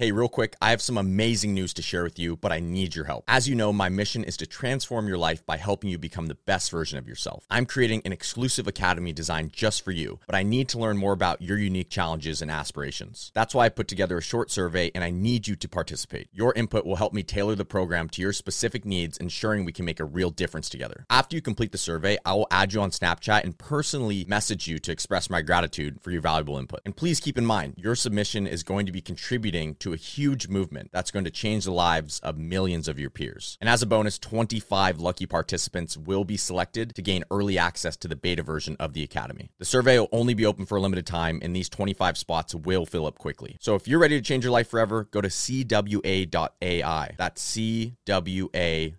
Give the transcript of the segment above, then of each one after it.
Hey, real quick, I have some amazing news to share with you, but I need your help. As you know, my mission is to transform your life by helping you become the best version of yourself. I'm creating an exclusive academy designed just for you, but I need to learn more about your unique challenges and aspirations. That's why I put together a short survey and I need you to participate. Your input will help me tailor the program to your specific needs, ensuring we can make a real difference together. After you complete the survey, I will add you on Snapchat and personally message you to express my gratitude for your valuable input. And please keep in mind, your submission is going to be contributing to a huge movement that's going to change the lives of millions of your peers. And as a bonus, 25 lucky participants will be selected to gain early access to the beta version of the Academy. The survey will only be open for a limited time, and these 25 spots will fill up quickly. So if you're ready to change your life forever, go to CWA.AI. That's CWA.AI.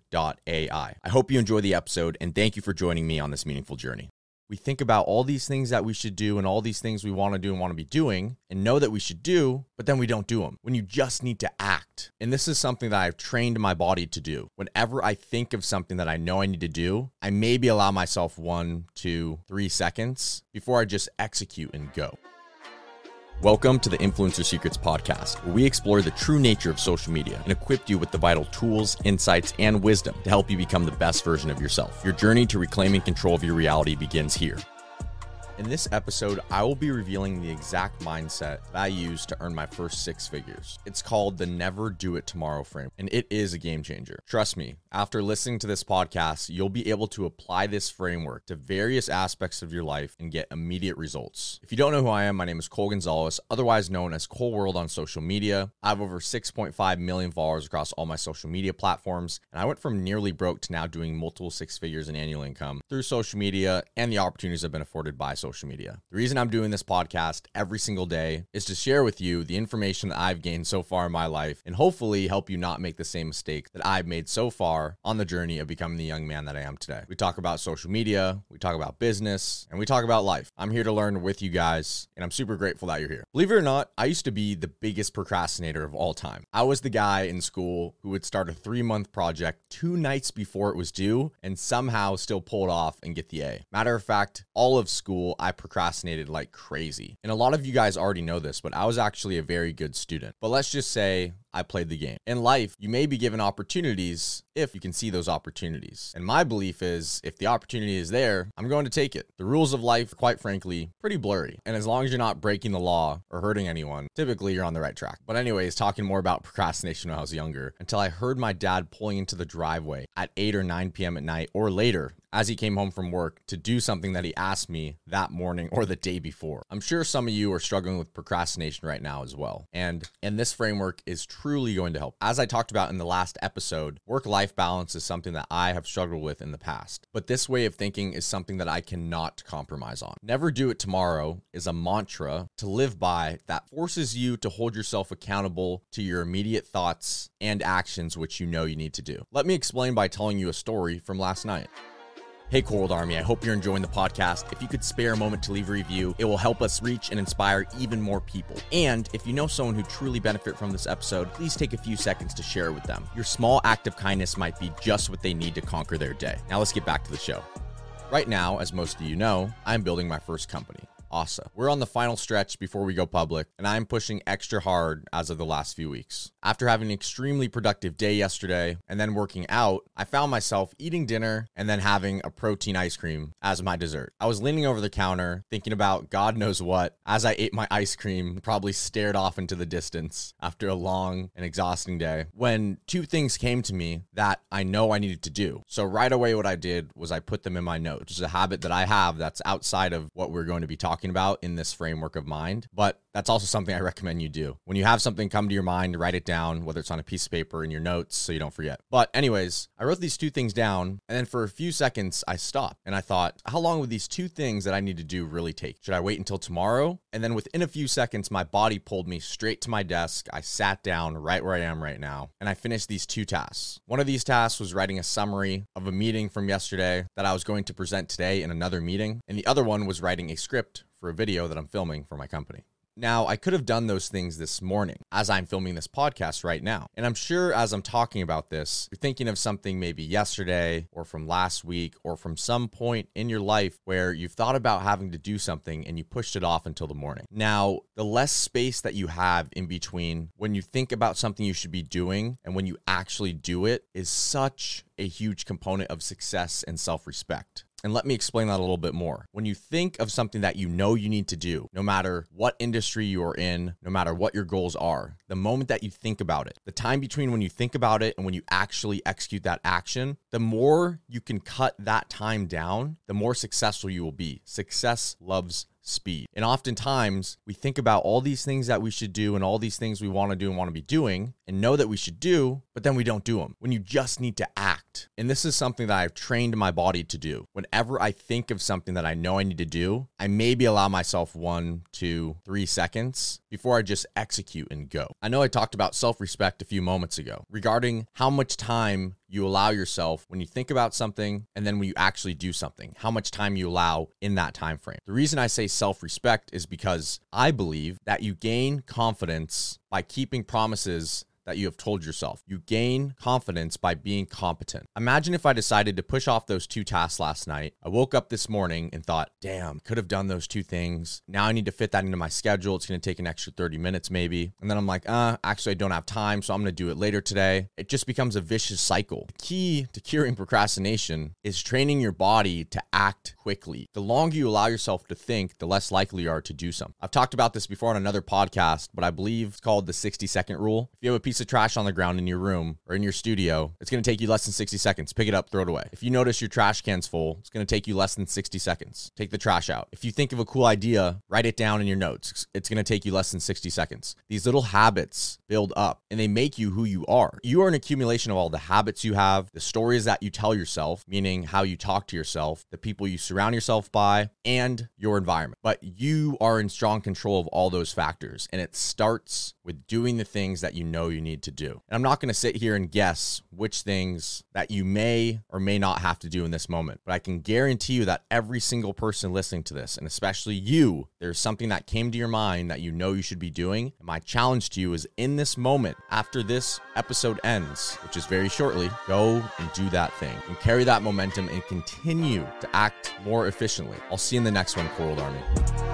I hope you enjoy the episode, and thank you for joining me on this meaningful journey we think about all these things that we should do and all these things we want to do and want to be doing and know that we should do, but then we don't do them when you just need to act. And this is something that I've trained my body to do. Whenever I think of something that I know I need to do, I maybe allow myself one, two, three seconds before I just execute and go. Welcome to the Influencer Secrets Podcast, where we explore the true nature of social media and equip you with the vital tools, insights, and wisdom to help you become the best version of yourself. Your journey to reclaiming control of your reality begins here. In this episode, I will be revealing the exact mindset that I used to earn my first six figures. It's called the Never Do It Tomorrow frame, and it is a game changer. Trust me, after listening to this podcast, you'll be able to apply this framework to various aspects of your life and get immediate results. If you don't know who I am, my name is Cole Gonzalez, otherwise known as Cole World on social media. I have over 6.5 million followers across all my social media platforms, and I went from nearly broke to now doing multiple six figures in annual income through social media and the opportunities I've been afforded by social media. The reason I'm doing this podcast every single day is to share with you the information that I've gained so far in my life and hopefully help you not make the same mistake that I've made so far on the journey of becoming the young man that I am today. We talk about social media, we talk about business, and we talk about life. I'm here to learn with you guys, and I'm super grateful that you're here. Believe it or not, I used to be the biggest procrastinator of all time. I was the guy in school who would start a three month project two nights before it was due and somehow still pull it off and get the A. Matter of fact, all of school, I procrastinated like crazy. And a lot of you guys already know this, but I was actually a very good student. But let's just say I played the game. In life, you may be given opportunities if you can see those opportunities. And my belief is if the opportunity is there, I'm going to take it. The rules of life, quite frankly, pretty blurry. And as long as you're not breaking the law or hurting anyone, typically you're on the right track. But, anyways, talking more about procrastination when I was younger until I heard my dad pulling into the driveway at 8 or 9 p.m. at night or later as he came home from work to do something that he asked me that morning or the day before. I'm sure some of you are struggling with procrastination right now as well. And and this framework is truly going to help. As I talked about in the last episode, work-life balance is something that I have struggled with in the past. But this way of thinking is something that I cannot compromise on. Never do it tomorrow is a mantra to live by that forces you to hold yourself accountable to your immediate thoughts and actions which you know you need to do. Let me explain by telling you a story from last night. Hey, Cole Army, I hope you're enjoying the podcast. If you could spare a moment to leave a review, it will help us reach and inspire even more people. And if you know someone who truly benefit from this episode, please take a few seconds to share it with them. Your small act of kindness might be just what they need to conquer their day. Now let's get back to the show. Right now, as most of you know, I'm building my first company. ASA. We're on the final stretch before we go public, and I'm pushing extra hard as of the last few weeks. After having an extremely productive day yesterday and then working out, I found myself eating dinner and then having a protein ice cream as my dessert. I was leaning over the counter thinking about God knows what as I ate my ice cream, probably stared off into the distance after a long and exhausting day when two things came to me that I know I needed to do. So right away what I did was I put them in my notes. It's a habit that I have that's outside of what we're going to be talking talking about in this framework of mind. But that's also something I recommend you do. When you have something come to your mind, write it down, whether it's on a piece of paper in your notes so you don't forget. But, anyways, I wrote these two things down, and then for a few seconds, I stopped and I thought, how long would these two things that I need to do really take? Should I wait until tomorrow? And then within a few seconds, my body pulled me straight to my desk. I sat down right where I am right now, and I finished these two tasks. One of these tasks was writing a summary of a meeting from yesterday that I was going to present today in another meeting, and the other one was writing a script for a video that I'm filming for my company. Now, I could have done those things this morning as I'm filming this podcast right now. And I'm sure as I'm talking about this, you're thinking of something maybe yesterday or from last week or from some point in your life where you've thought about having to do something and you pushed it off until the morning. Now, the less space that you have in between when you think about something you should be doing and when you actually do it is such a huge component of success and self respect. And let me explain that a little bit more. When you think of something that you know you need to do, no matter what industry you're in, no matter what your goals are, the moment that you think about it, the time between when you think about it and when you actually execute that action, the more you can cut that time down, the more successful you will be. Success loves speed. And oftentimes we think about all these things that we should do and all these things we want to do and want to be doing and know that we should do, but then we don't do them when you just need to act. And this is something that I've trained my body to do. Whenever I think of something that I know I need to do, I maybe allow myself one, two, three seconds before I just execute and go. I know I talked about self respect a few moments ago regarding how much time you allow yourself when you think about something and then when you actually do something how much time you allow in that time frame the reason i say self-respect is because i believe that you gain confidence by keeping promises that you have told yourself. You gain confidence by being competent. Imagine if I decided to push off those two tasks last night. I woke up this morning and thought, damn, could have done those two things. Now I need to fit that into my schedule. It's going to take an extra 30 minutes maybe. And then I'm like, uh, actually, I don't have time, so I'm going to do it later today. It just becomes a vicious cycle. The key to curing procrastination is training your body to act quickly. The longer you allow yourself to think, the less likely you are to do something. I've talked about this before on another podcast, but I believe it's called the 60 second rule. If you have a piece of trash on the ground in your room or in your studio, it's going to take you less than 60 seconds. Pick it up, throw it away. If you notice your trash can's full, it's going to take you less than 60 seconds. Take the trash out. If you think of a cool idea, write it down in your notes. It's going to take you less than 60 seconds. These little habits build up and they make you who you are. You are an accumulation of all the habits you have, the stories that you tell yourself, meaning how you talk to yourself, the people you surround yourself by, and your environment. But you are in strong control of all those factors. And it starts with doing the things that you know you need to do. And I'm not going to sit here and guess which things that you may or may not have to do in this moment, but I can guarantee you that every single person listening to this, and especially you, there's something that came to your mind that you know you should be doing. My challenge to you is in this moment, after this episode ends, which is very shortly, go and do that thing and carry that momentum and continue to act more efficiently. I'll see you in the next one, Coral Army.